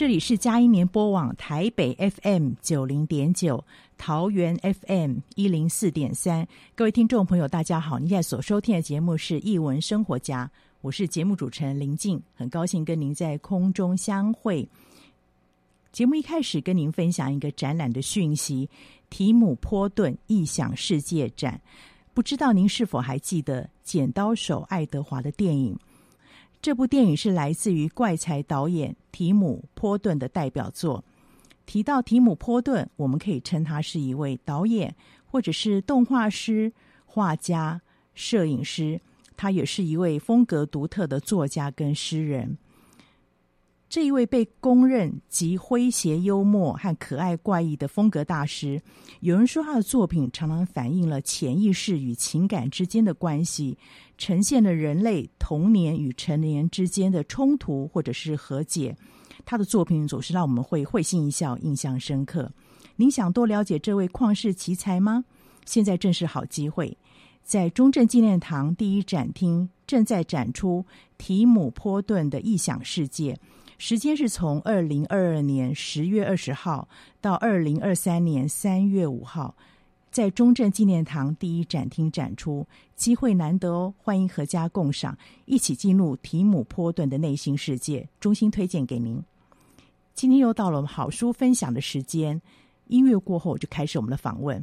这里是佳音联播网台北 FM 九零点九，桃园 FM 一零四点三。各位听众朋友，大家好！您现在所收听的节目是《艺文生活家》，我是节目主持人林静，很高兴跟您在空中相会。节目一开始跟您分享一个展览的讯息：提姆波顿异想世界展。不知道您是否还记得《剪刀手爱德华》的电影？这部电影是来自于怪才导演提姆·波顿的代表作。提到提姆·波顿，我们可以称他是一位导演，或者是动画师、画家、摄影师。他也是一位风格独特的作家跟诗人。这一位被公认集诙谐、幽默和可爱怪异的风格大师，有人说他的作品常常反映了潜意识与情感之间的关系，呈现了人类童年与成年之间的冲突或者是和解。他的作品总是让我们会会心一笑，印象深刻。您想多了解这位旷世奇才吗？现在正是好机会，在中正纪念堂第一展厅正在展出提姆·波顿的异想世界。时间是从二零二二年十月二十号到二零二三年三月五号，在中正纪念堂第一展厅展出，机会难得哦！欢迎阖家共赏，一起进入提姆·波顿的内心世界，衷心推荐给您。今天又到了我们好书分享的时间，音乐过后就开始我们的访问。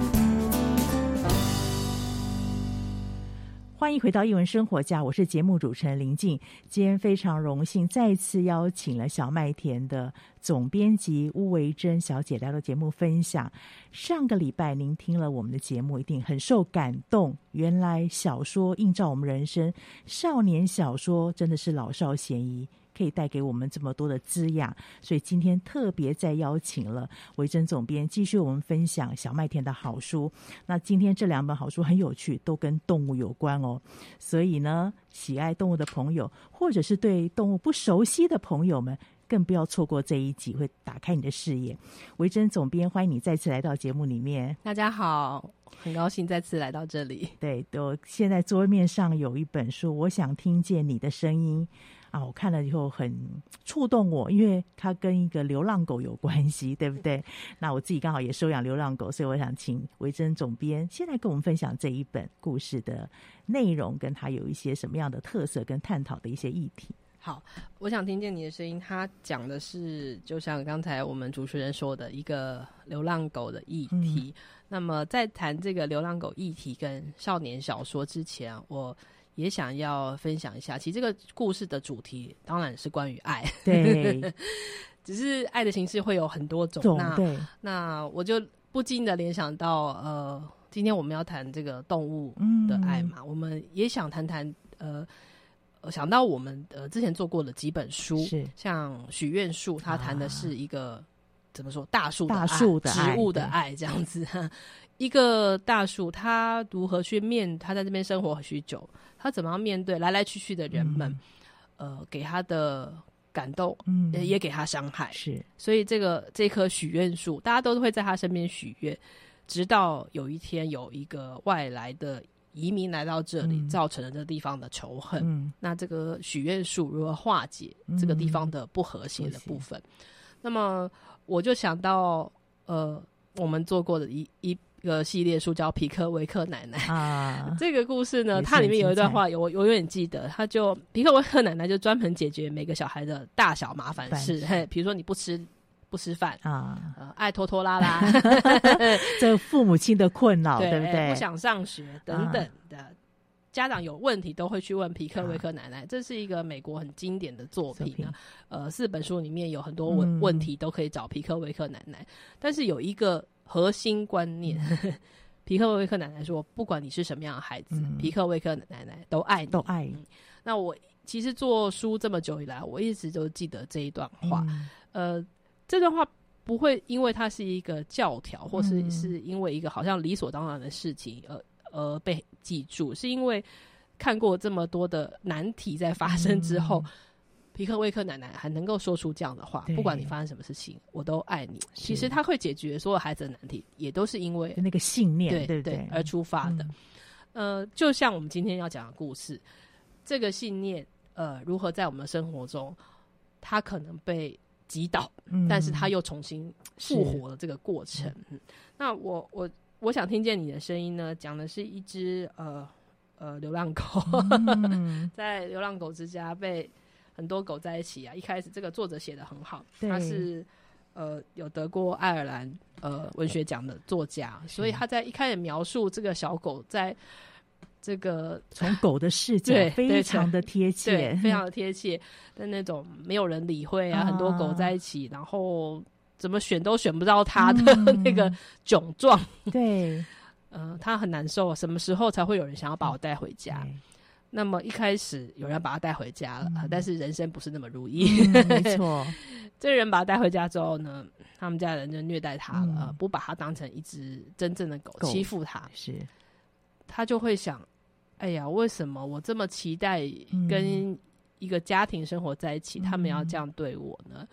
欢迎回到一文生活家，我是节目主持人林静。今天非常荣幸再次邀请了小麦田的总编辑巫维珍小姐来到节目分享。上个礼拜您听了我们的节目，一定很受感动。原来小说映照我们人生，少年小说真的是老少咸宜。可以带给我们这么多的滋养，所以今天特别再邀请了维珍总编继续我们分享小麦田的好书。那今天这两本好书很有趣，都跟动物有关哦。所以呢，喜爱动物的朋友，或者是对动物不熟悉的朋友们，更不要错过这一集，会打开你的视野。维珍总编，欢迎你再次来到节目里面。大家好，很高兴再次来到这里。对，我现在桌面上有一本书，我想听见你的声音。啊，我看了以后很触动我，因为它跟一个流浪狗有关系，对不对？那我自己刚好也收养流浪狗，所以我想请维珍总编先来跟我们分享这一本故事的内容，跟它有一些什么样的特色，跟探讨的一些议题。好，我想听见你的声音。它讲的是，就像刚才我们主持人说的一个流浪狗的议题。嗯、那么，在谈这个流浪狗议题跟少年小说之前，我。也想要分享一下，其实这个故事的主题当然是关于爱，对，只是爱的形式会有很多种。种那对。那我就不禁的联想到，呃，今天我们要谈这个动物的爱嘛，嗯、我们也想谈谈，呃，想到我们呃之前做过的几本书，是。像许愿树，它谈的是一个、啊、怎么说大树大树植物的爱这样子，一个大树他如何去面，他在这边生活许久。他怎么样面对来来去去的人们？嗯、呃，给他的感动，嗯，也给他伤害。是，所以这个这棵许愿树，大家都会在他身边许愿，直到有一天有一个外来的移民来到这里，嗯、造成了这个地方的仇恨。嗯，那这个许愿树如何化解这个地方的不和谐的部分？嗯、那么我就想到，呃，我们做过的一一。一个系列书叫《皮克维克奶奶》啊，这个故事呢，它里面有一段话，我我永远记得，他就皮克维克奶奶就专门解决每个小孩的大小麻烦事，嘿，比如说你不吃不吃饭啊，呃，爱拖拖拉拉，这父母亲的困扰，对不对？不想上学等等的，家长有问题都会去问皮克维克奶奶，这是一个美国很经典的作品啊。呃，四本书里面有很多问问题都可以找皮克维克奶奶，但是有一个。核心观念，嗯、皮克维克奶奶说：“不管你是什么样的孩子，嗯、皮克维克奶奶都爱你，都爱你。”那我其实做书这么久以来，我一直都记得这一段话。嗯、呃，这段话不会因为它是一个教条，或是是因为一个好像理所当然的事情而而被记住，是因为看过这么多的难题在发生之后。嗯皮克威克奶奶还能够说出这样的话，不管你发生什么事情，我都爱你。其实他会解决所有孩子的难题，也都是因为那个信念，对对对，而出发的。嗯、呃，就像我们今天要讲的故事，这个信念，呃，如何在我们的生活中，它可能被击倒，嗯、但是他又重新复活了这个过程。嗯、那我我我想听见你的声音呢，讲的是一只呃呃流浪狗，嗯、在流浪狗之家被。很多狗在一起啊！一开始这个作者写的很好，他是呃有得过爱尔兰呃文学奖的作家，所以他在一开始描述这个小狗在这个从狗的视角 非常的 贴切，非常的贴切的那种没有人理会啊，啊很多狗在一起，然后怎么选都选不到他的 那个窘状，嗯、对，嗯、呃，他很难受，什么时候才会有人想要把我带回家？那么一开始有人把他带回家了，嗯、但是人生不是那么如意。嗯、没错，这个人把他带回家之后呢，他们家人就虐待他了，嗯、不把他当成一只真正的狗，狗欺负他。是，他就会想：哎呀，为什么我这么期待跟一个家庭生活在一起，嗯、他们要这样对我呢？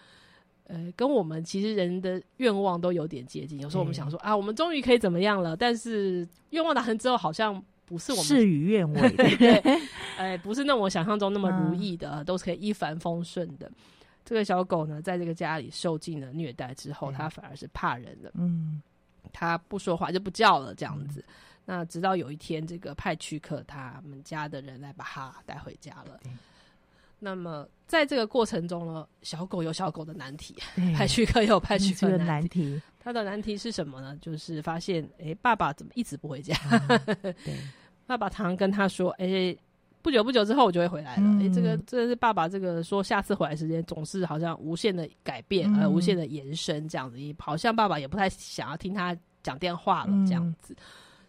呃，跟我们其实人的愿望都有点接近。有时候我们想说、嗯、啊，我们终于可以怎么样了？但是愿望达成之后，好像。不是我们事与愿违，对，哎、欸，不是那我想象中那么如意的，嗯、都是可以一帆风顺的。这个小狗呢，在这个家里受尽了虐待之后，它反而是怕人了。嗯，它不说话就不叫了，这样子。嗯、那直到有一天，这个派屈克他们家的人来把它带回家了。那么在这个过程中呢，小狗有小狗的难题，派屈克有派屈克的难题。它的难题是什么呢？就是发现，哎、欸，爸爸怎么一直不回家？对、爸爸常常跟他说，哎、欸。不久不久之后我就会回来了。哎、嗯欸，这个这是爸爸这个说下次回来时间总是好像无限的改变，呃、嗯，无限的延伸这样子，好像爸爸也不太想要听他讲电话了这样子。嗯、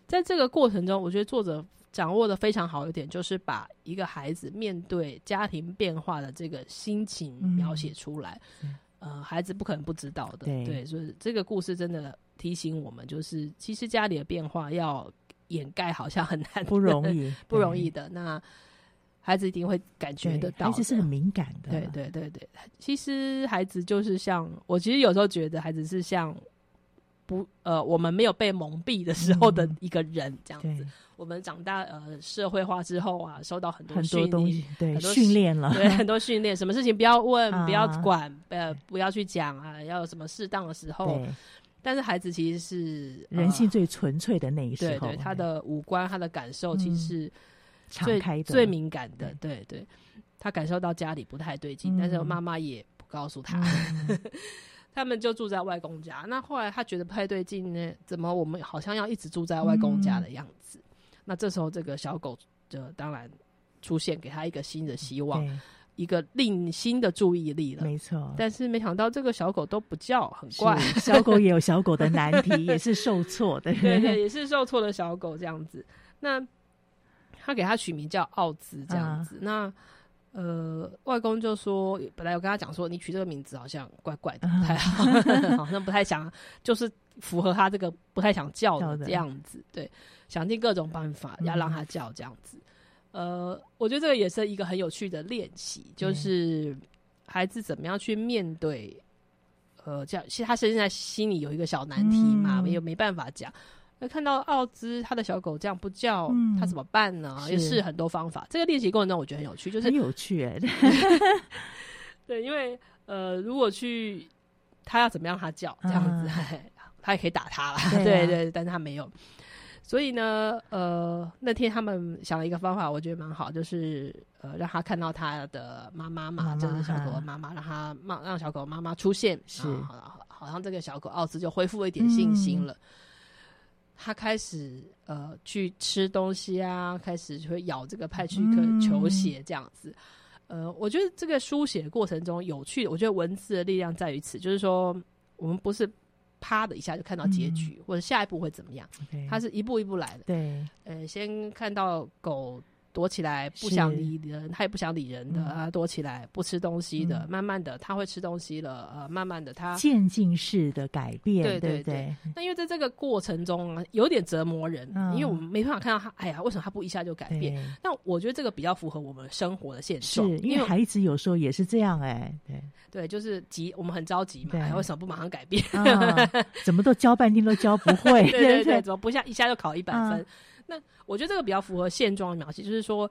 在这个过程中，我觉得作者掌握的非常好一点，就是把一个孩子面对家庭变化的这个心情描写出来。嗯、呃，孩子不可能不知道的，对，对，所以这个故事真的提醒我们，就是其实家里的变化要掩盖好像很难，不容易，不容易的那。孩子一定会感觉得到，孩子是很敏感的。对对对对，其实孩子就是像我，其实有时候觉得孩子是像不呃，我们没有被蒙蔽的时候的一个人这样子。我们长大呃，社会化之后啊，受到很多很多东西，对，很多训练了，对，很多训练，什么事情不要问，不要管，呃，不要去讲啊，要有什么适当的时候。但是孩子其实是人性最纯粹的那一时候，对对，他的五官，他的感受其实是。最最敏感的，对对，他感受到家里不太对劲，嗯、但是妈妈也不告诉他，嗯、他们就住在外公家。那后来他觉得不太对劲呢，怎么我们好像要一直住在外公家的样子？嗯、那这时候这个小狗就当然出现，给他一个新的希望，一个令新的注意力了。没错，但是没想到这个小狗都不叫，很怪。小狗也有小狗的难题，也是受挫的，对对，也是受挫的小狗这样子。那。他给他取名叫奥兹这样子，啊、那呃，外公就说，本来我跟他讲说，你取这个名字好像怪怪的，不太好，啊、好像不太想，就是符合他这个不太想叫的这样子，对，想尽各种办法要让他叫这样子。嗯、呃，我觉得这个也是一个很有趣的练习，就是孩子怎么样去面对，呃，这样，其实他现在心里有一个小难题嘛，没有、嗯、没办法讲。那看到奥兹他的小狗这样不叫，嗯、他怎么办呢？是也是很多方法。这个练习过程中，我觉得很有趣，就是很有趣哎。对，因为呃，如果去他要怎么样他叫这样子，嗯、他也可以打他了。对，啊、对对，但是他没有。所以呢，呃，那天他们想了一个方法，我觉得蛮好，就是呃，让他看到他的妈妈嘛，就是小狗的妈妈，让他让让小狗妈妈出现，是好，好像这个小狗奥兹就恢复了一点信心了。嗯他开始呃去吃东西啊，开始就会咬这个派屈克球鞋这样子。嗯、呃，我觉得这个书写过程中有趣的，我觉得文字的力量在于此，就是说我们不是啪的一下就看到结局，嗯、或者下一步会怎么样它是一步一步来的。对，呃，先看到狗。躲起来不想理人，他也不想理人的啊！躲起来不吃东西的，嗯、慢慢的他会吃东西了，呃，慢慢的他渐进式的改变，对对对。那因为在这个过程中啊，有点折磨人，嗯、因为我们没办法看到他，哎呀，为什么他不一下就改变？对那我觉得这个比较符合我们生活的现状，是因为孩子有时候也是这样、欸，哎，对对，就是急，我们很着急嘛，为什么不马上改变？嗯、怎么都教半天都教不会？对对 对，怎么不一下一下就考一百分？嗯那我觉得这个比较符合现状的描写，就是说，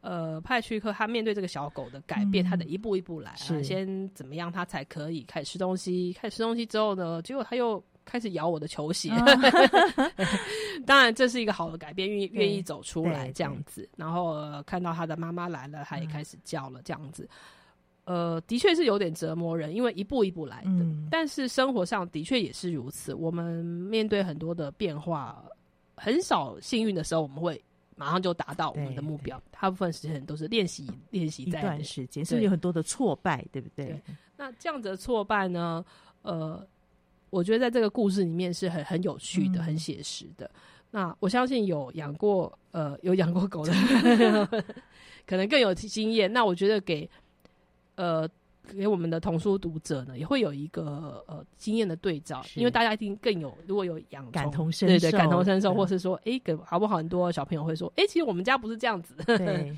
呃，派屈克他面对这个小狗的改变，嗯、他得一步一步来，啊先怎么样他才可以开始吃东西？开始吃东西之后呢，结果他又开始咬我的球鞋。啊、当然，这是一个好的改变，愿意愿意走出来这样子。然后、呃、看到他的妈妈来了，他也开始叫了这样子。嗯、呃，的确是有点折磨人，因为一步一步来的。嗯、但是生活上的确也是如此，我们面对很多的变化。很少幸运的时候，我们会马上就达到我们的目标。大部分时间都是练习，练习一段时间，所以有很多的挫败，对不对？对。那这样子的挫败呢？呃，我觉得在这个故事里面是很很有趣的，嗯、很写实的。那我相信有养过呃有养过狗的，可能更有经验。那我觉得给呃。给我们的童书读者呢，也会有一个呃经验的对照，因为大家一定更有如果有养感同身受，对对，感同身受，对或是说，哎，给好不好？很多小朋友会说，哎，其实我们家不是这样子。对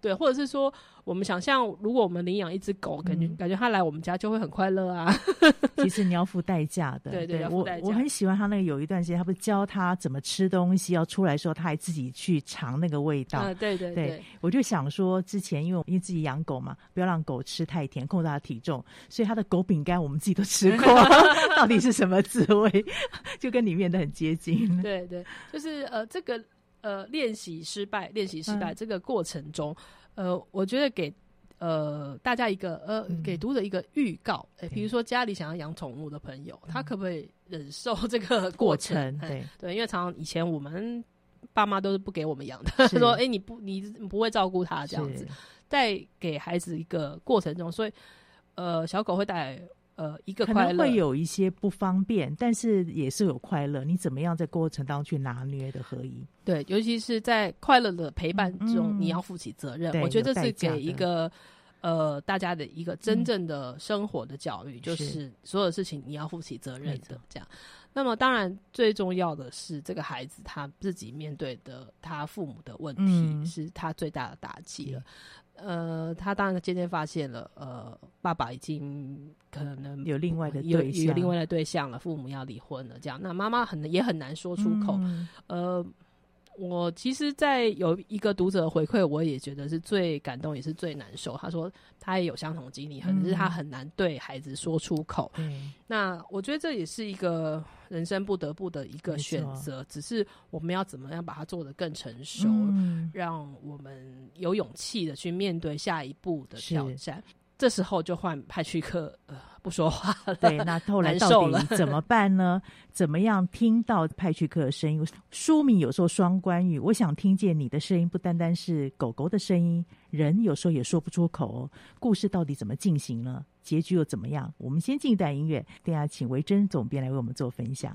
对，或者是说，我们想象，如果我们领养一只狗，感觉、嗯、感觉它来我们家就会很快乐啊。其实你要付代价的。对对，对，我我很喜欢他那个有一段时间，他不是教他怎么吃东西，要出来的时候他还自己去尝那个味道。啊、对对对，对，我就想说，之前因为因为自己养狗嘛，不要让狗吃太甜，控制它的体重，所以它的狗饼干我们自己都吃过，到底是什么滋味？就跟里面的很接近。对对，就是呃这个。呃，练习失败，练习失败、嗯、这个过程中，呃，我觉得给呃大家一个呃、嗯、给读者一个预告，哎、欸，比如说家里想要养宠物的朋友，他可不可以忍受这个过程？对。对，因为常常以前我们爸妈都是不给我们养的，说哎、欸、你不你不会照顾他这样子，在给孩子一个过程中，所以呃小狗会带来。呃，一个快乐可能会有一些不方便，但是也是有快乐。你怎么样在过程当中去拿捏的合一？对，尤其是在快乐的陪伴中，嗯、你要负起责任。我觉得这是给一个呃大家的一个真正的生活的教育，嗯、就是所有的事情你要负起责任的。这样，那么当然最重要的是这个孩子他自己面对的他父母的问题，嗯、是他最大的打击了。呃，他当然渐渐发现了，呃，爸爸已经可能有另外的有有另外的对象了，父母要离婚了，这样，那妈妈很也很难说出口，嗯、呃。我其实，在有一个读者回馈，我也觉得是最感动，也是最难受。他说他也有相同经历，可是他很难对孩子说出口。嗯，那我觉得这也是一个人生不得不的一个选择，只是我们要怎么样把它做得更成熟，嗯，让我们有勇气的去面对下一步的挑战。这时候就换派去克，呃，不说话了。对，那后来到底 怎么办呢？怎么样听到派去克的声音？书名有时候双关语，我想听见你的声音，不单单是狗狗的声音，人有时候也说不出口哦。故事到底怎么进行呢？结局又怎么样？我们先进一段音乐，等下请维珍总编来为我们做分享。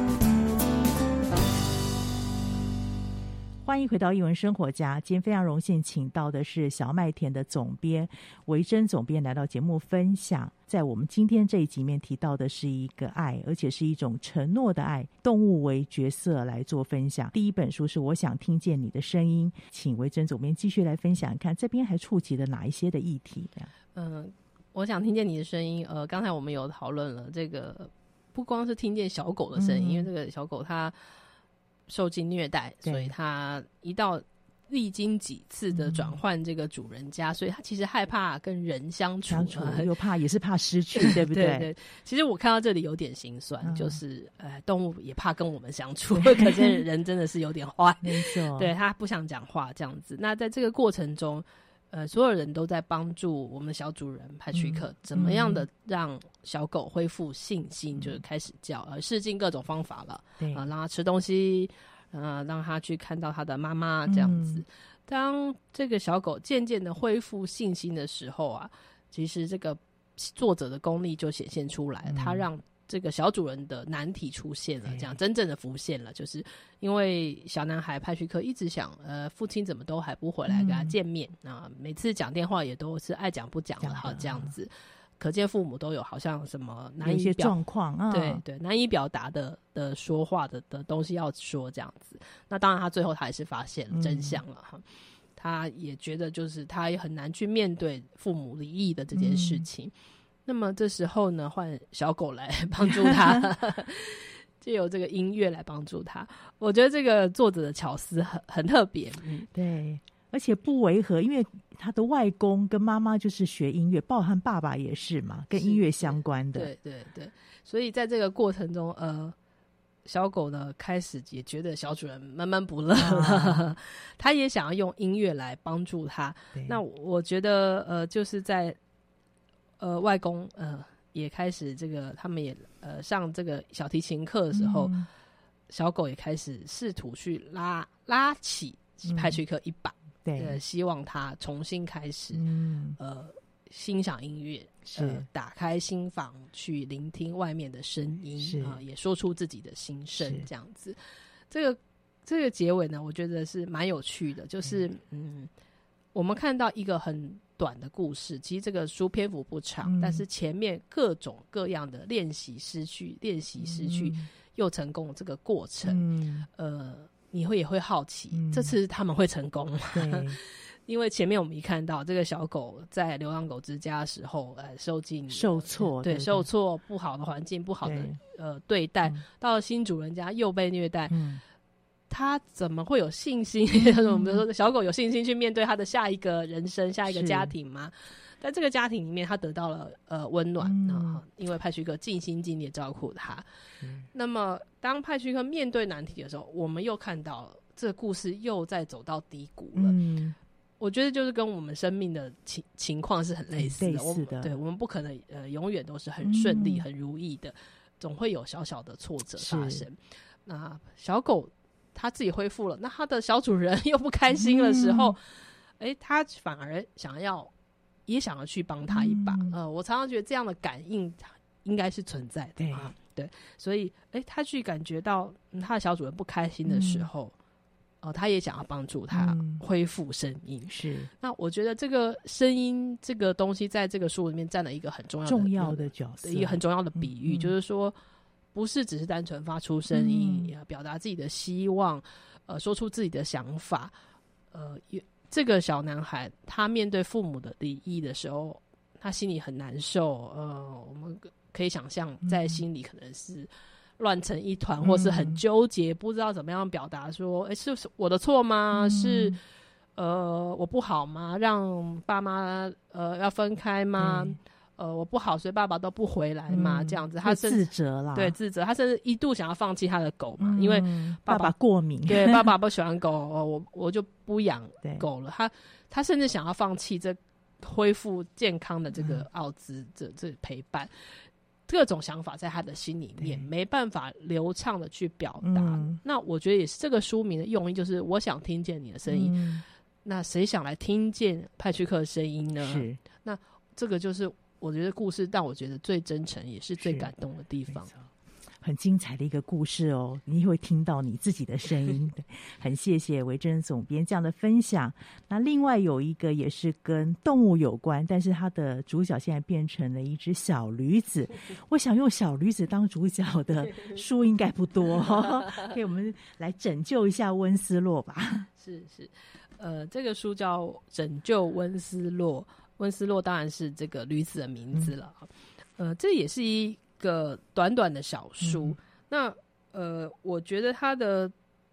欢迎回到一文生活家。今天非常荣幸，请到的是小麦田的总编维珍总编来到节目分享。在我们今天这一集里面提到的是一个爱，而且是一种承诺的爱，动物为角色来做分享。第一本书是《我想听见你的声音》，请维珍总编继续来分享，看这边还触及了哪一些的议题？嗯，我想听见你的声音。呃，刚才我们有讨论了这个，不光是听见小狗的声音，嗯、因为这个小狗它。受尽虐待，所以他一到历经几次的转换这个主人家，嗯、所以他其实害怕跟人相处，相处又怕也是怕失去，对不对？对，对，其实我看到这里有点心酸，嗯、就是呃，动物也怕跟我们相处，可见 人真的是有点坏，没错。对，他不想讲话这样子。那在这个过程中。呃，所有人都在帮助我们的小主人派屈克，怎么样的让小狗恢复信心，嗯、就是开始叫，呃，试尽各种方法了，对啊、呃，让它吃东西，呃，让它去看到它的妈妈这样子。嗯、当这个小狗渐渐的恢复信心的时候啊，其实这个作者的功力就显现出来，他、嗯、让。这个小主人的难题出现了，这样真正的浮现了，就是因为小男孩派屈克一直想，呃，父亲怎么都还不回来跟他见面啊？嗯、每次讲电话也都是爱讲不讲的，好这样子，可见父母都有好像什么难以表状况啊，对对，难以表达的的说话的的东西要说这样子。那当然，他最后他还是发现了真相了哈，嗯、他也觉得就是他也很难去面对父母离异的这件事情。嗯那么这时候呢，换小狗来 帮助他，就有这个音乐来帮助他。我觉得这个作者的巧思很很特别，嗯，对，而且不违和，因为他的外公跟妈妈就是学音乐，包含爸爸也是嘛，跟音乐相关的，对对对。所以在这个过程中，呃，小狗呢开始也觉得小主人闷闷不乐了，啊、他也想要用音乐来帮助他。那我觉得，呃，就是在。呃，外公呃也开始这个，他们也呃上这个小提琴课的时候，嗯、小狗也开始试图去拉拉起派屈克一把，嗯、对、呃，希望他重新开始，嗯、呃，欣赏音乐，是呃，打开心房去聆听外面的声音啊、呃，也说出自己的心声，这样子。这个这个结尾呢，我觉得是蛮有趣的，就是嗯，嗯，我们看到一个很。短的故事，其实这个书篇幅不长，嗯、但是前面各种各样的练习失去、练习失去、嗯、又成功这个过程，嗯、呃，你会也会好奇，嗯、这次他们会成功吗？因为前面我们一看到这个小狗在流浪狗之家的时候，呃，受尽受挫，对，受挫，不好的环境，不好的对。呃对待，嗯、到了新主人家又被虐待。嗯他怎么会有信心？我们说小狗有信心去面对他的下一个人生、下一个家庭吗？是在这个家庭里面，他得到了呃温暖啊，嗯、因为派屈克尽心尽力照顾他。嗯、那么，当派屈克面对难题的时候，我们又看到了这个故事又在走到低谷了。嗯、我觉得就是跟我们生命的情情况是很类似的。类似的，我对我们不可能呃永远都是很顺利、嗯、很如意的，总会有小小的挫折发生。那小狗。他自己恢复了，那他的小主人 又不开心的时候，哎、他反而想要，也想要去帮他一把。嗯、呃，我常常觉得这样的感应应该是存在的啊。对，所以，哎、欸，他去感觉到、嗯、他的小主人不开心的时候，哦、他也想要帮助他恢复声音。是，那我觉得这个声音这个东西，在这个书里面占了一个很重要的重要的角色，一个很重要的比喻，嗯、就是说。不是只是单纯发出声音，表达自己的希望，呃，说出自己的想法。呃，这个小男孩他面对父母的离异的时候，他心里很难受。呃，我们可以想象，在心里可能是乱成一团，嗯、或是很纠结，不知道怎么样表达。说，哎、欸，是我的错吗？嗯、是呃，我不好吗？让爸妈呃要分开吗？嗯呃，我不好，所以爸爸都不回来嘛，这样子，他自责啦，对，自责，他甚至一度想要放弃他的狗嘛，因为爸爸过敏，对，爸爸不喜欢狗，我我就不养狗了。他他甚至想要放弃这恢复健康的这个奥兹这这陪伴。各种想法在他的心里面没办法流畅的去表达，嗯，那我觉得也是这个书名的用意，就是我想听见你的声音。嗯，那谁想来听见派屈克的声音呢？是，那这个就是我觉得故事，但我觉得最真诚也是最感动的地方。很精彩的一个故事哦，你会听到你自己的声音。很谢谢维珍总编这样的分享。那另外有一个也是跟动物有关，但是它的主角现在变成了一只小驴子。我想用小驴子当主角的 书应该不多，哦，给我们来拯救一下温斯洛吧。是是，呃，这个书叫《拯救温斯洛》，温斯洛当然是这个女子的名字了。嗯、呃，这也是一。个短短的小书，嗯、那呃，我觉得它的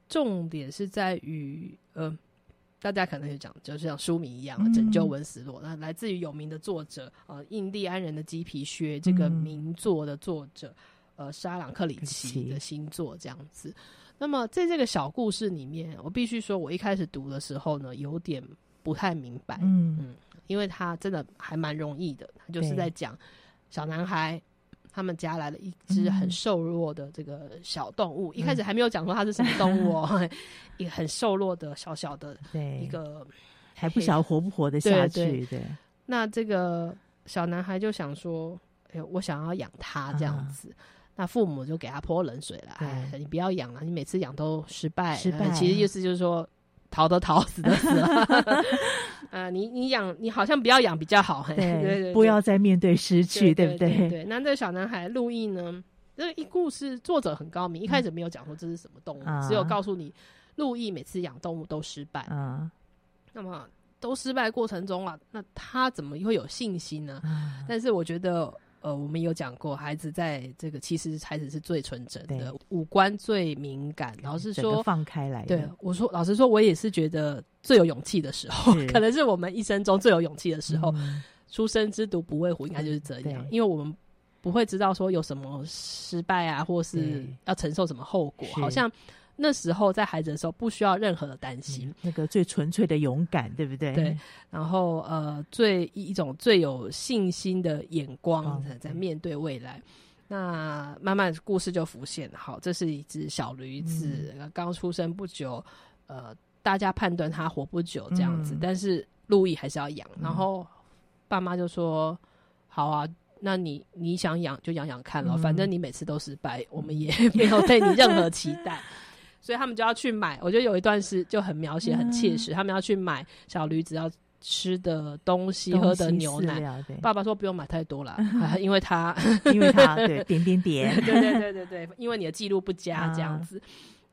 重点是在于呃，大家可能就讲，就像书名一样，嗯《拯救温斯洛》，那来自于有名的作者呃，印第安人的鸡皮靴这个名作的作者、嗯、呃，沙朗克里奇的新作这样子。那么在这个小故事里面，我必须说，我一开始读的时候呢，有点不太明白，嗯嗯，因为他真的还蛮容易的，他就是在讲小男孩。他们家来了一只很瘦弱的这个小动物，嗯、一开始还没有讲说它是什么动物哦，嗯、一个很瘦弱的小小的一个，还不晓得活不活得下去。对，对，对，那这个小男孩就想说：“哎，我想要养它这样子。嗯”那父母就给他泼冷水了：“哎，你不要养了，你每次养都失败。失败”其实意思就是说。逃的逃，死的死了。呃，你你养，你好像不要养比较好。对，对，对，不要再面对失去，对，不对？对。那这个小男孩路易呢？这一故事作者很高明，嗯、一开始没有讲说这是什么动物，嗯、只有告诉你路易每次养动物都失败。啊。那么都失败过程中啊，那他怎么会有信心呢？嗯、但是我觉得。呃，我们有讲过，孩子在这个其实孩子是最纯真的，五官最敏感。老实说，放开来。对，我说，老实说，我也是觉得最有勇气的时候，可能是我们一生中最有勇气的时候。嗯、初生之犊不畏虎，应该就是这样，因为我们不会知道说有什么失败啊，或是要承受什么后果，好像。那时候在孩子的时候不需要任何的担心，嗯，那个最纯粹的勇敢，对不对？对。然后呃，最一种最有信心的眼光在面对未来。哦，那慢慢故事就浮现。好，这是一只小驴子，嗯，刚出生不久，呃，大家判断它活不久这样子，嗯，但是路易还是要养。然后爸妈就说：“好啊，那你你想养就养养看了，嗯，反正你每次都失败，我们也没有对你任何期待。”所以他们就要去买，我觉得有一段是就很描写很切实，嗯、他们要去买小驴子要吃的东西、喝的牛奶。爸爸说不用买太多了，啊，因为他 因为他对 点点点，对对对对对，因为你的记录不佳这样子。啊、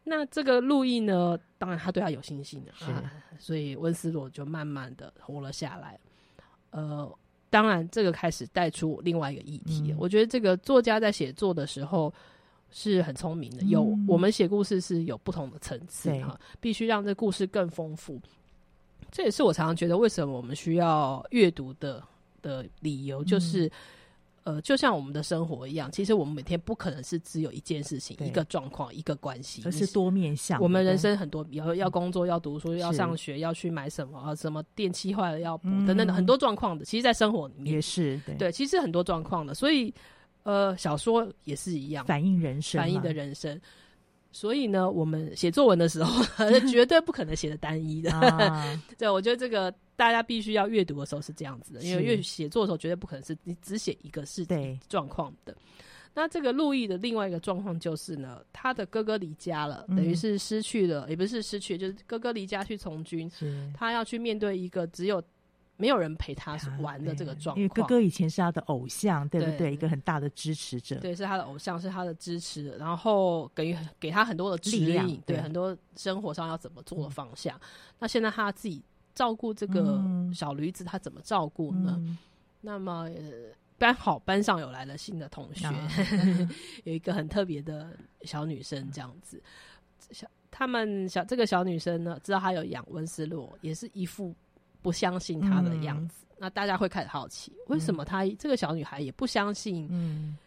那这个路易呢，当然他对他有信心啊，所以温斯洛就慢慢的活了下来。呃，当然这个开始带出另外一个议题，嗯、我觉得这个作家在写作的时候。是很聪明的，有、嗯、我们写故事是有不同的层次哈，必须让这故事更丰富。这也是我常常觉得为什么我们需要阅读的的理由，就是、嗯、呃，就像我们的生活一样，其实我们每天不可能是只有一件事情、一个状况、一个关系，而是多面向。我们人生很多，要要工作、要读书、要上学、要去买什么啊，什么电器坏了要补等等的很多状况的。其实，在生活里面也是对，对，其实很多状况的，所以。呃，小说也是一样，反映人生，反映的人生。所以呢，我们写作文的时候，绝对不可能写的单一的。对，我觉得这个大家必须要阅读的时候是这样子的，因为阅写作的时候绝对不可能是你只写一个事情状况的。那这个路易的另外一个状况就是呢，他的哥哥离家了，等于是失去了，也不是失去，就是哥哥离家去从军，他要去面对一个只有。没有人陪他玩的这个状况，因为哥哥以前是他的偶像，对不对？对一个很大的支持者，对，是他的偶像，是他的支持，然后给给他很多的指引，对，对很多生活上要怎么做的方向。嗯、那现在他自己照顾这个小驴子，他怎么照顾呢？嗯、那么、呃、班好班上有来了新的同学，嗯、有一个很特别的小女生，这样子。小他们小这个小女生呢，知道她有养温斯洛，也是一副。不相信他的样子，嗯、那大家会开始好奇，为什么他、嗯、这个小女孩也不相信嗯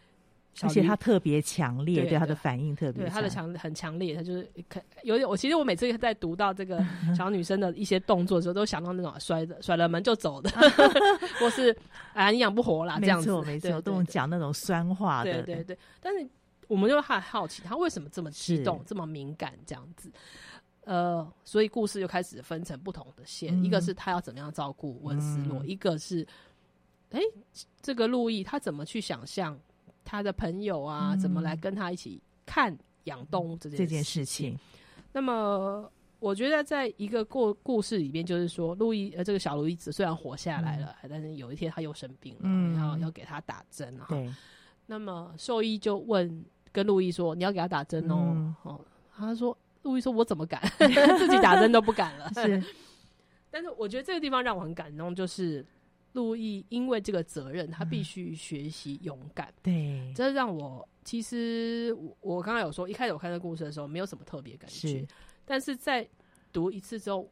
而且她特别强烈，对，她的反应特别，对她的强很强烈，她就是可有点。我其实我每次在读到这个 小女生的一些动作的时候，都想到那种摔的摔了门就走的，或是啊你养不活啦这样子，没错，都讲那种酸话的，对对对。但是我们就很好奇，她为什么这么激动，这么敏感这样子？呃，所以故事就开始分成不同的线，嗯、一个是他要怎么样照顾温斯洛，嗯、一个是哎这个路易他怎么去想象。他的朋友啊，怎么来跟他一起看养动物这件，这件事情？那么，我觉得在一个故故事里边，就是说，路易呃，这个小路易子虽然活下来了，嗯、但是有一天他又生病了，嗯、然后要给他打针啊。那么兽医就问跟路易说：“你要给他打针哦？”嗯、哦，他说：“路易说，我怎么敢 自己打针都不敢了。”是。但是我觉得这个地方让我很感动，就是。陆毅因为这个责任，他必须学习勇敢。嗯、对，这让我其实我刚刚有说，一开始我看这个故事的时候，没有什么特别感觉。但是在读一次之后，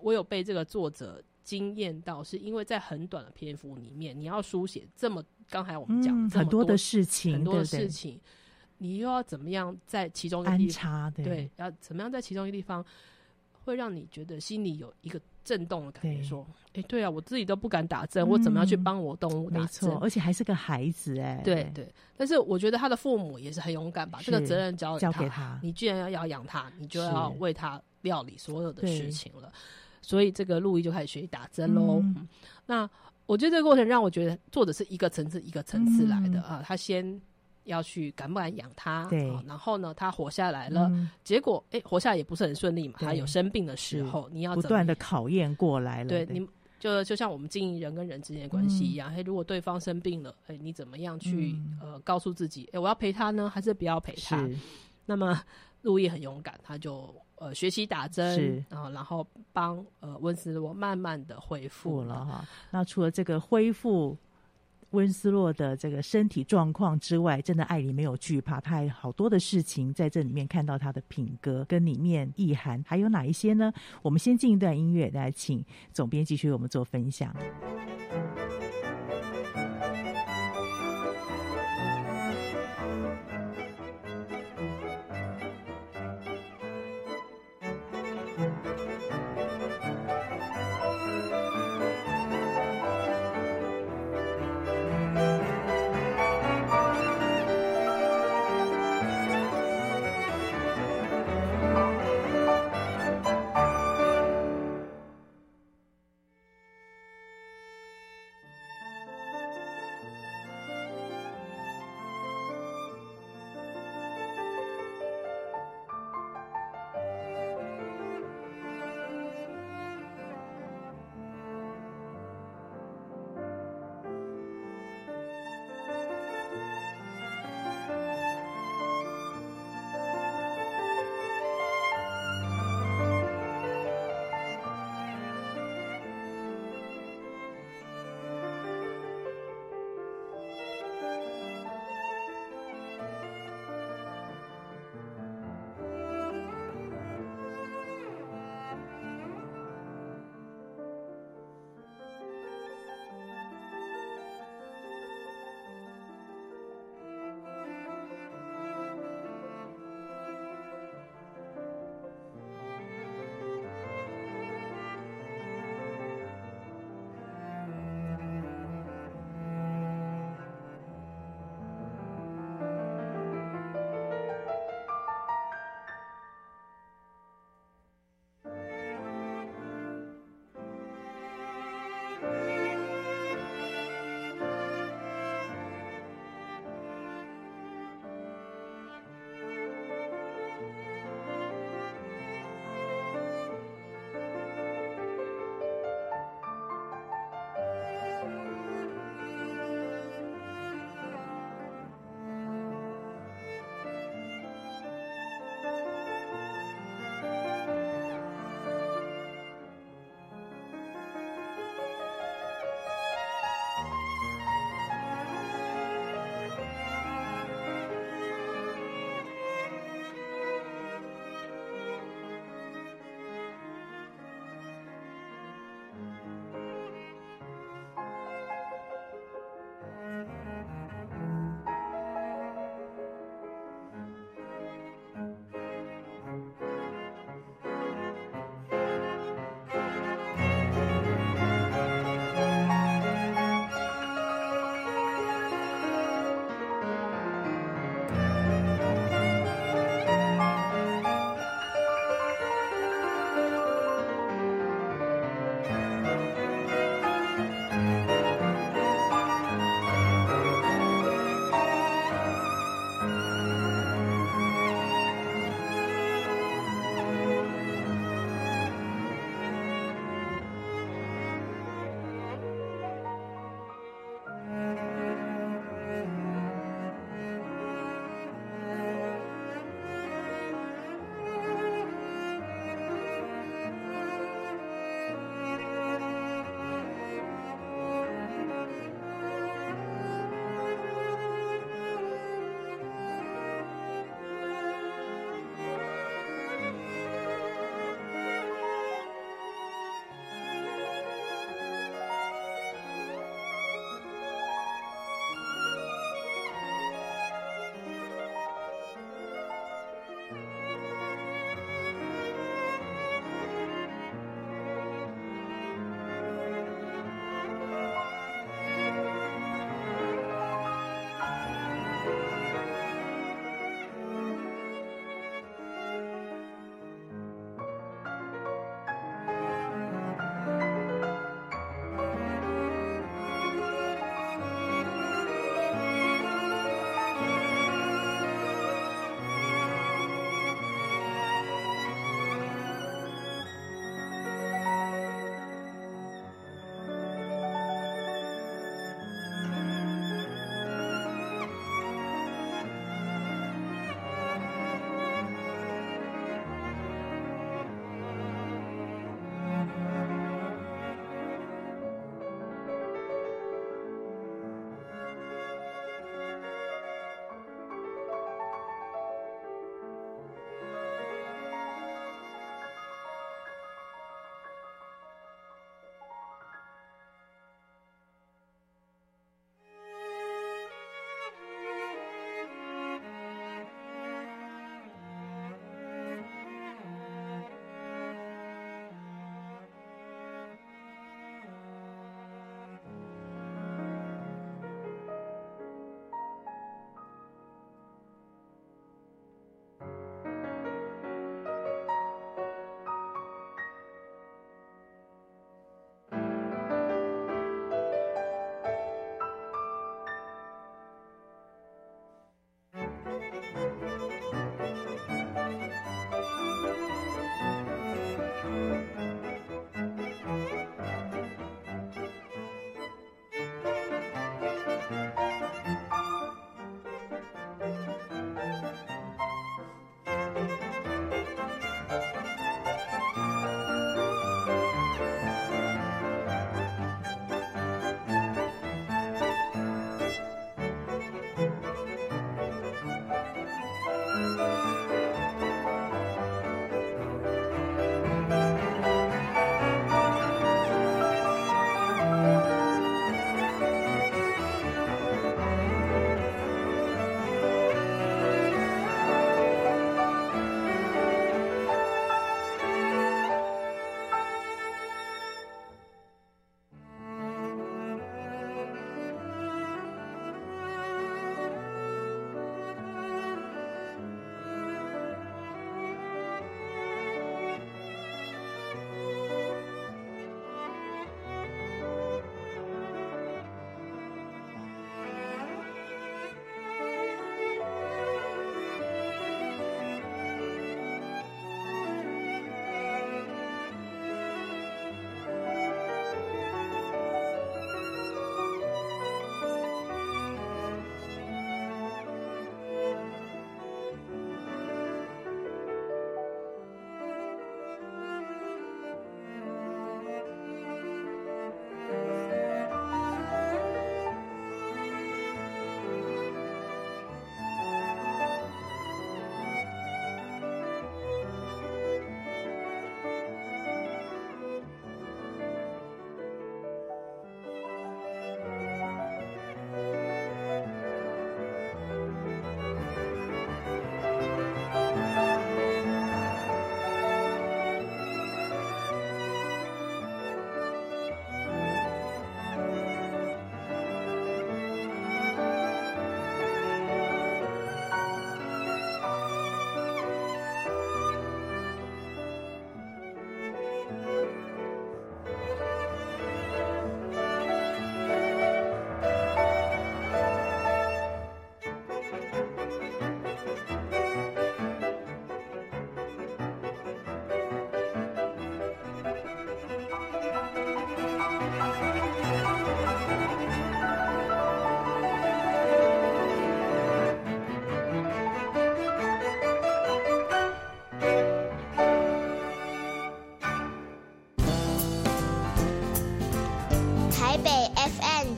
我有被这个作者惊艳到，是因为在很短的篇幅里面，你要书写这么刚才我们讲、嗯、很多的事情，很多的事情，你又要怎么样在其中一个地方对，对，要怎么样在其中一个地方，会让你觉得心里有一个。震动的感觉，说：“哎对、欸，对啊，我自己都不敢打针，嗯、我怎么样去帮我动物打针？而且还是个孩子，哎，对对。但是我觉得他的父母也是很勇敢，把这个责任交给他。交给他，你既然要要养他，你就要为他料理所有的事情了。所以这个路易就开始学习打针喽。嗯、那我觉得这个过程让我觉得做的是一个层次一个层次来的、嗯、啊，他先。要去敢不敢养它？对、哦，然后呢，它活下来了。嗯、结果，哎，活下来也不是很顺利嘛。它有生病的时候，你要不断的考验过来了。对，对你就就像我们经营人跟人之间的关系一样。哎、嗯，如果对方生病了，哎，你怎么样去、嗯、呃告诉自己，哎，我要陪他呢，还是不要陪他？那么路易很勇敢，他就呃学习打针，啊然后然后帮呃温斯洛慢慢的恢复了哈。那除了这个恢复。温斯洛的这个身体状况之外，真的艾莉没有惧怕，他还好多的事情在这里面看到他的品格跟里面意涵，还有哪一些呢？我们先进一段音乐，来请总编继续为我们做分享。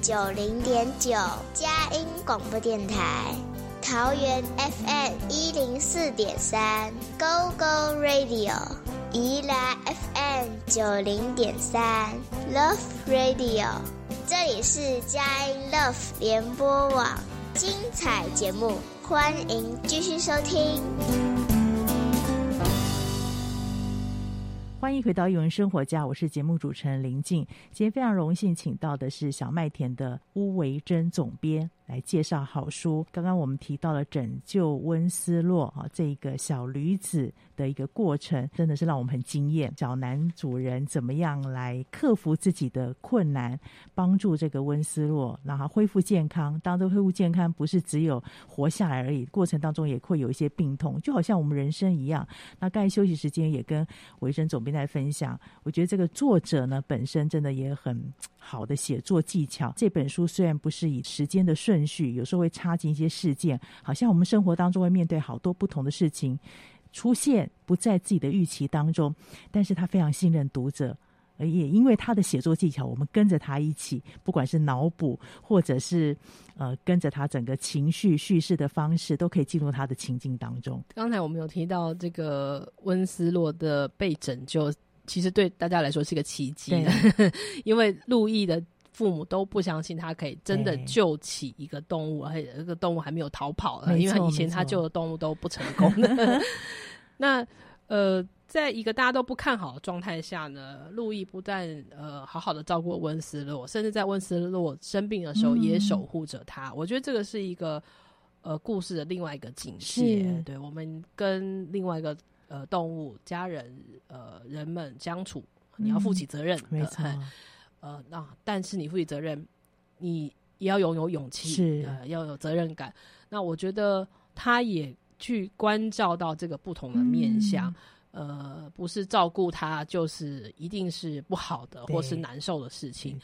九零点九佳音广播电台，桃园 FM 一零四点三 Go Go Radio，宜兰 FM 九零点三 Love Radio，这里是佳音 Love 联播网，精彩节目，欢迎继续收听。欢迎回到《一文生活家》，我是节目主持人林静。今天非常荣幸请到的是小麦田的巫维珍总编。来介绍好书。刚刚我们提到了拯救温斯洛啊，这一个小驴子的一个过程，真的是让我们很惊艳。小男主人怎么样来克服自己的困难，帮助这个温斯洛让他恢复健康。当这恢复健康，不是只有活下来而已，过程当中也会有一些病痛，就好像我们人生一样。那刚才休息时间也跟维生总编在分享，我觉得这个作者呢本身真的也很好的写作技巧。这本书虽然不是以时间的顺序有时候会插进一些事件，好像我们生活当中会面对好多不同的事情出现，不在自己的预期当中。但是他非常信任读者，也因为他的写作技巧，我们跟着他一起，不管是脑补或者是呃跟着他整个情绪叙事的方式，都可以进入他的情境当中。刚才我们有提到这个温斯洛的被拯救，其实对大家来说是个奇迹，因为路易的。父母都不相信他可以真的救起一个动物，而且这个动物还没有逃跑了，因为以前他救的动物都不成功的。那呃，在一个大家都不看好的状态下呢，路易不但呃好好的照顾温斯洛，甚至在温斯洛生病的时候也守护着他。嗯。我觉得这个是一个呃故事的另外一个警示，对我们跟另外一个呃动物家人呃人们相处，你要负起责任。嗯，没错。呃，那但是你负起责任，你也要拥有勇气，是呃，要有责任感。那我觉得他也去关照到这个不同的面相，嗯、呃，不是照顾他就是一定是不好的或是难受的事情。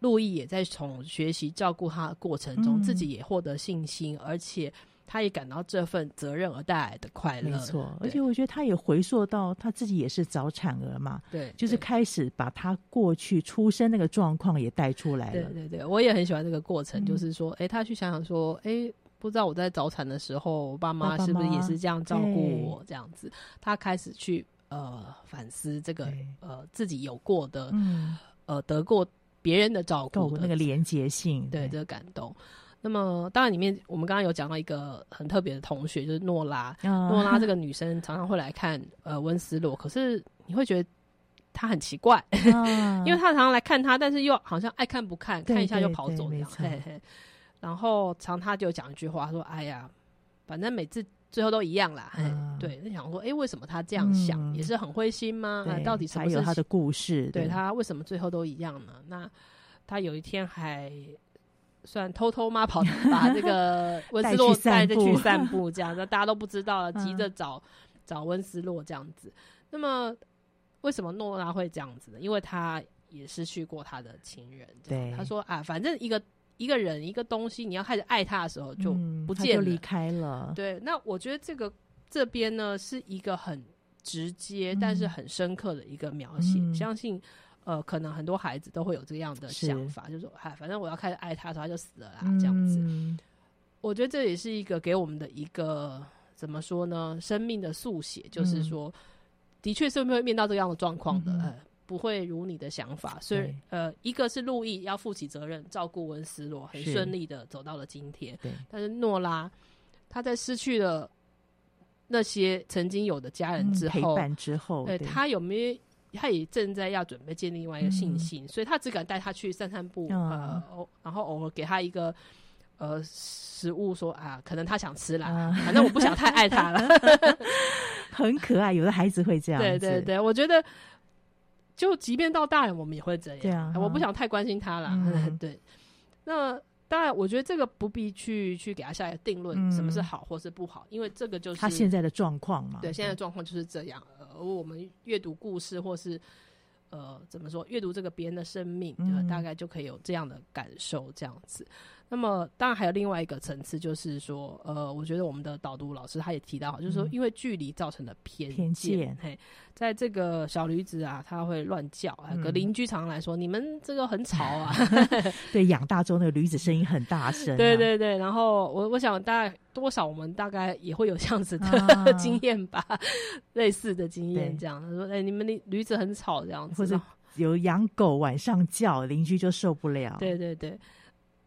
路易也在从学习照顾他的过程中，嗯、自己也获得信心，而且。他也感到这份责任而带来的快乐，没错。而且我觉得他也回溯到他自己也是早产儿嘛，对，就是开始把他过去出生那个状况也带出来了。对对对，我也很喜欢这个过程，嗯、就是说，哎、欸，他去想想说，哎、欸，不知道我在早产的时候，我爸妈是不是也是这样照顾我？这样子，他开始去呃反思这个呃自己有过的，嗯、呃得过别人的照顾的那个连结性，对，对这个感动。那么，当然里面我们刚刚有讲到一个很特别的同学，就是诺拉。诺、uh, 拉这个女生常常会来看呃温斯洛，可是你会觉得她很奇怪，uh, 因为她常常来看他，但是又好像爱看不看，看一下就跑走这样。嘿嘿。然后常他就讲一句话说：“哎呀，反正每次最后都一样啦。Uh, ”对，就想说，哎、欸，为什么他这样想？嗯、也是很灰心吗？到底什么是还有他的故事？对，对他为什么最后都一样呢？那他有一天还。算偷偷吗？跑把这个 温斯洛带着去散步，这样子大家都不知道，急着找、嗯、找温斯洛这样子。那么为什么诺拉会这样子呢？因为他也失去过他的情人。对，他说啊，反正一个一个人一个东西，你要开始爱他的时候就不见了，离、嗯、开了。对，那我觉得这个这边呢是一个很直接、嗯、但是很深刻的一个描写，嗯、相信。呃，可能很多孩子都会有这样的想法，就是说，嗨，反正我要开始爱他的时候，他就死了啦，这样子。嗯。我觉得这也是一个给我们的一个怎么说呢？生命的速写，就是说，嗯、的确是会面到这样的状况的，嗯呃，不会如你的想法。所以，呃，一个是路易要负起责任，照顾温斯洛，很顺利的走到了今天。对，但是诺拉，他在失去了那些曾经有的家人之后，嗯、陪伴之后，对，他有没有？他也正在要准备建立另外一个信心，嗯、所以他只敢带他去散散步，嗯、呃，然后偶尔给他一个呃食物说，说啊，可能他想吃啦，嗯、反正我不想太爱他了，很可爱。有的孩子会这样，对对对，我觉得就即便到大人，我们也会这样。啊、我不想太关心他了，嗯、对。那当然，我觉得这个不必去去给他下一个定论，什么是好或是不好，因为这个就是他现在的状况嘛。对，现在的状况就是这样。而我们阅读故事，或是呃，怎么说，阅读这个别人的生命，嗯、大概就可以有这样的感受，这样子。那么当然还有另外一个层次，就是说，呃，我觉得我们的导读老师他也提到，就是说，因为距离造成的偏见，见嘿，在这个小驴子啊，他会乱叫，嗯、隔邻居常常来说，你们这个很吵啊。对，养大之后那个驴子声音很大声、啊。对对对，然后我我想大概多少我们大概也会有这样子的、啊、经验吧，类似的经验这样。他说，哎、欸，你们的驴子很吵这样子，或者有养狗晚上叫，邻居就受不了。对对对。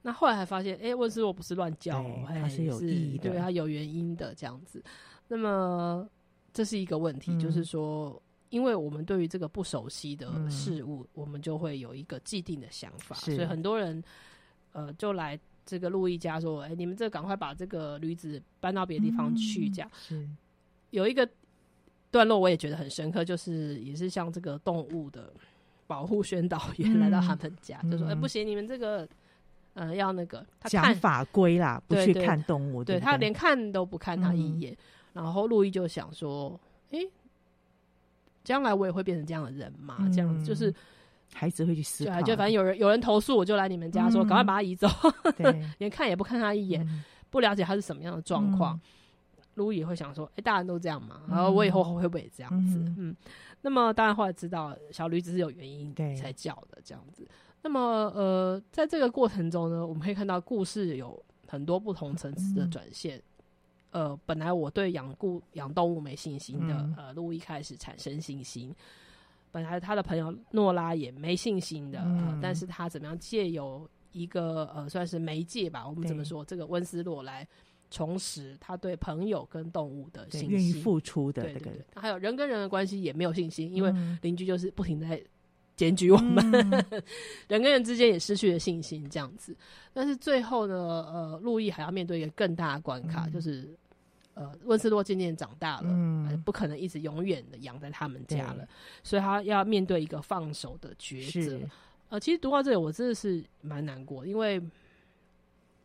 那后来还发现，哎、欸，温斯洛不是乱叫，它是有意义的，对，它有原因的这样子。那么这是一个问题，嗯、就是说，因为我们对于这个不熟悉的事物，嗯、我们就会有一个既定的想法，所以很多人呃就来这个路易家说，哎、欸，你们这赶快把这个驴子搬到别的地方去，这样。有一个段落我也觉得很深刻，就是也是像这个动物的保护宣导员来到他们家，嗯、就说，哎、欸，不行，你们这个。呃，要那个讲法规啦，不去看动物，对，他连看都不看他一眼。嗯、然后路易就想说，哎、欸，将来我也会变成这样的人嘛？嗯、这样子就是孩子会去思考，就反正有人有人投诉，我就来你们家说，赶、嗯、快把他移走，对 连看也不看他一眼，嗯、不了解他是什么样的状况。嗯、路易也会想说，哎、欸，大人都这样嘛，然后我以后会不会也这样子？嗯，嗯，那么当然后来知道小驴子是有原因才叫的，这样子。那么，呃，在这个过程中呢，我们可以看到故事有很多不同层次的转现。嗯、呃，本来我对养故养动物没信心的，嗯、呃，路易开始产生信心。本来他的朋友诺拉也没信心的，嗯呃、但是他怎么样借由一个呃，算是媒介吧，我们怎么说？对这个温斯洛来重拾他对朋友跟动物的信心，愿意付出的对对对。还有人跟人的关系也没有信心，因为邻居就是不停在。检举我们，嗯、人跟人之间也失去了信心，这样子。但是最后呢，呃，路易还要面对一个更大的关卡，嗯、就是呃，温斯洛渐渐长大了，嗯、呃，不可能一直永远的养在他们家了，所以他要面对一个放手的抉择。呃，其实读到这里，我真的是蛮难过，因为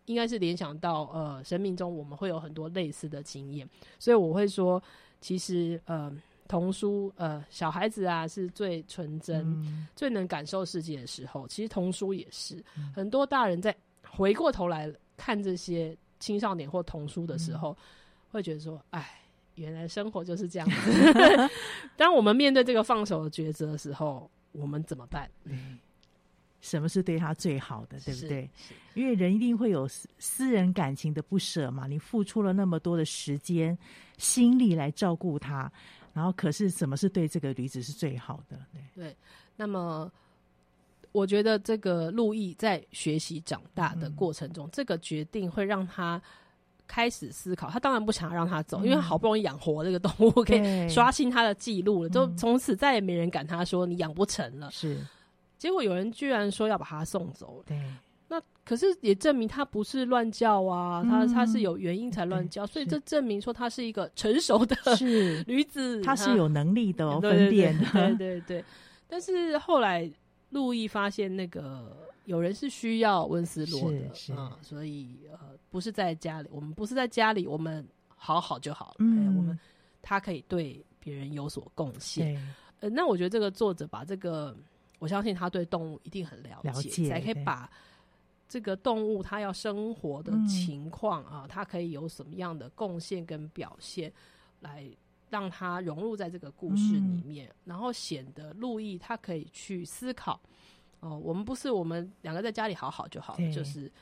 应该是联想到呃，生命中我们会有很多类似的经验，所以我会说，其实呃。童书，呃，小孩子啊是最纯真、嗯、最能感受世界的时候。其实童书也是，嗯、很多大人在回过头来看这些青少年或童书的时候，嗯、会觉得说：“哎，原来生活就是这样子。” 当我们面对这个放手的抉择的时候，我们怎么办？嗯、什么是对他最好的，对不对？因为人一定会有私人感情的不舍嘛。你付出了那么多的时间、心力来照顾他。然后，可是什么是对这个驴子是最好的？对，對，那么我觉得这个路易在学习长大的过程中，嗯、这个决定会让他开始思考。他当然不想让他走，嗯、因为好不容易养活这个动物，可以刷新他的记录了，就从此再也没人敢他说你养不成了。是，结果有人居然说要把他送走。对。那可是也证明他不是乱叫啊，他他是有原因才乱叫，所以这证明说他是一个成熟的 女子，他是有能力的哦，分辨的，对对 对。但是后来路易发现那个有人是需要温斯洛的啊，所以呃不是在家里，我们不是在家里，我们好好就好了。嗯，我们他可以对别人有所贡献。呃，那我觉得这个作者把这个，我相信他对动物一定很了解，才可以把。这个动物它要生活的情况、嗯、啊，它可以有什么样的贡献跟表现，来让它融入在这个故事里面，嗯、然后显得路易他可以去思考。哦、呃，我们不是我们两个在家里好好就好了，就是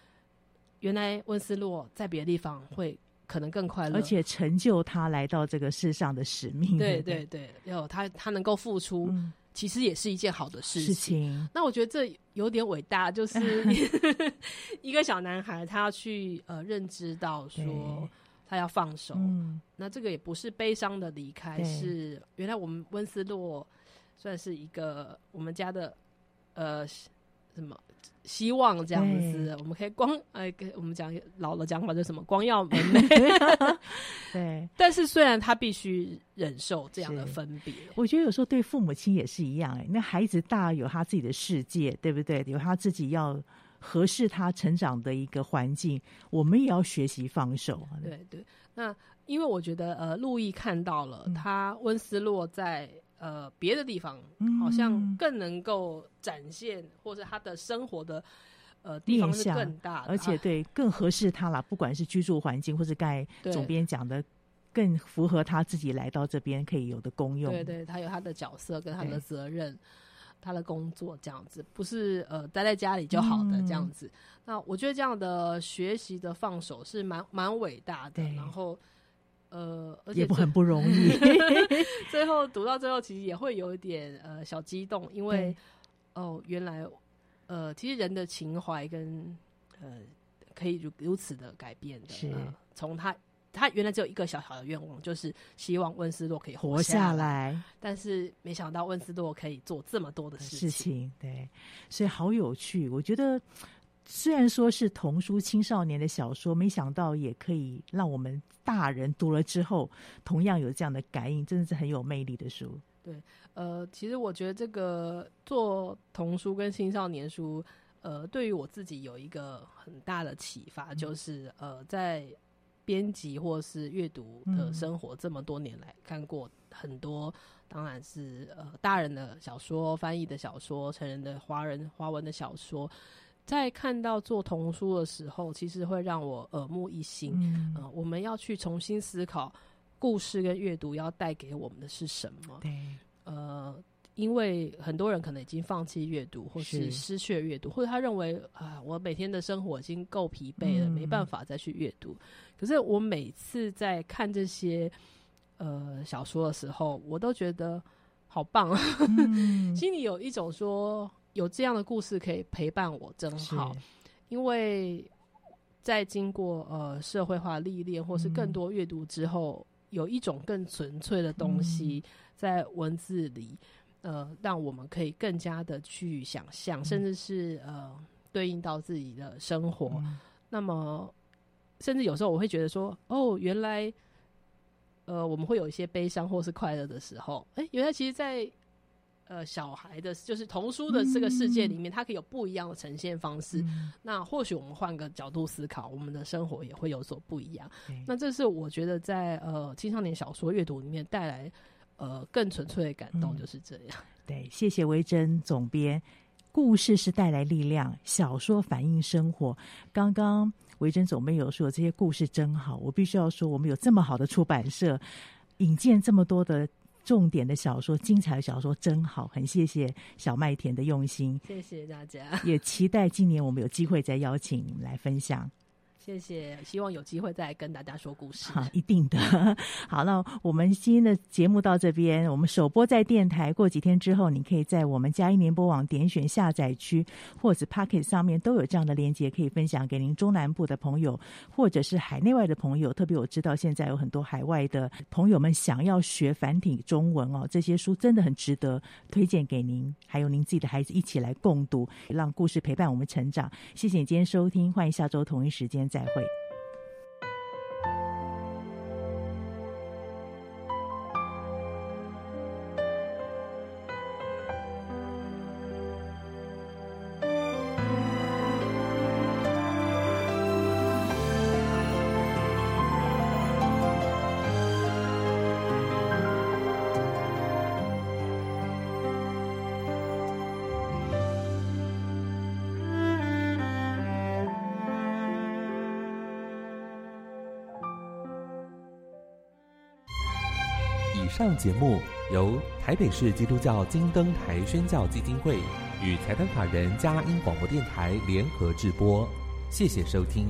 原来温斯洛在别的地方会可能更快乐，而且成就他来到这个世上的使命。对对对，有他他能够付出。嗯其实也是一件好的事情。事情那我觉得这有点伟大，就是 一个小男孩，他要去呃认知到说他要放手。嗯、那这个也不是悲伤的离开，是原来我们温斯洛算是一个我们家的呃什么。希望这样子，我们可以光哎，跟我们讲老的讲法，就是什么光耀门楣。对，但是虽然他必须忍受这样的分别，我觉得有时候对父母亲也是一样。哎，那孩子大有他自己的世界，对不对？有他自己要合适他成长的一个环境，我们也要学习放手。对对，对，那因为我觉得呃，路易看到了他温斯洛在。呃，别的地方好像更能够展现，或者他的生活的呃地方是更大的，而且对更合适他啦，不管是居住环境或是刚才总编讲的，更符合他自己来到这边可以有的功用。对对，他有他的角色跟他的责任，他的工作这样子，不是呃待在家里就好的这样子。嗯、那我觉得这样的学习的放手是蛮蛮伟大的，然后。呃，而且也不很不容易。最后读到最后，其实也会有一点呃小激动，因为哦，原来呃，其实人的情怀跟呃可以如如此的改变的。是，从、呃、他他原来只有一个小小的愿望，就是希望温斯洛可以活下，来，但是没想到温斯洛可以做这么多的事情。事情对，所以好有趣，我觉得。虽然说是童书青少年的小说，没想到也可以让我们大人读了之后，同样有这样的感应，真的是很有魅力的书。对，呃，其实我觉得这个做童书跟青少年书，呃，对于我自己有一个很大的启发，嗯、就是呃，在编辑或是阅读的生活这么多年来，看过很多，当然是呃大人的小说、翻译的小说、成人的华人华文的小说。在看到做童书的时候，其实会让我耳目一新。嗯，呃，我们要去重新思考故事跟阅读要带给我们的是什么。对，呃，因为很多人可能已经放弃阅读，或是失去了阅读，或者他认为啊，我每天的生活已经够疲惫了，嗯，没办法再去阅读。可是我每次在看这些呃小说的时候，我都觉得好棒啊，嗯，心里有一种说。有这样的故事可以陪伴我，真好。因为在经过呃社会化历练，或是更多阅读之后，嗯，有一种更纯粹的东西在文字里，嗯，呃，让我们可以更加的去想象，嗯，甚至是呃对应到自己的生活。嗯，那么，甚至有时候我会觉得说，哦，原来呃我们会有一些悲伤或是快乐的时候，哎，原来其实，在呃，小孩的，就是童书的这个世界里面，它可以有不一样的呈现方式。嗯、那或许我们换个角度思考，我们的生活也会有所不一样。那这是我觉得在呃青少年小说阅读里面带来呃更纯粹的感动，就是这样。嗯、对，谢谢维珍总编。故事是带来力量，小说反映生活。刚刚维珍总编有说这些故事真好，我必须要说，我们有这么好的出版社，引荐这么多的。重点的小说，精彩的小说真好，很谢谢小麦田的用心，谢谢大家，也期待今年我们有机会再邀请你们来分享。谢谢，希望有机会再跟大家说故事。好，一定的。好，那我们今天的节目到这边，我们首播在电台。过几天之后，你可以在我们佳音联播网点选下载区，或者 Pocket 上面都有这样的链接，可以分享给您中南部的朋友，或者是海内外的朋友。特别我知道现在有很多海外的朋友们想要学繁体中文哦，这些书真的很值得推荐给您，还有您自己的孩子一起来共读，让故事陪伴我们成长。谢谢你今天收听，欢迎下周同一时间再会。上节目由台北市基督教金灯台宣教基金会与财团法人嘉音广播电台联合制播，谢谢收听。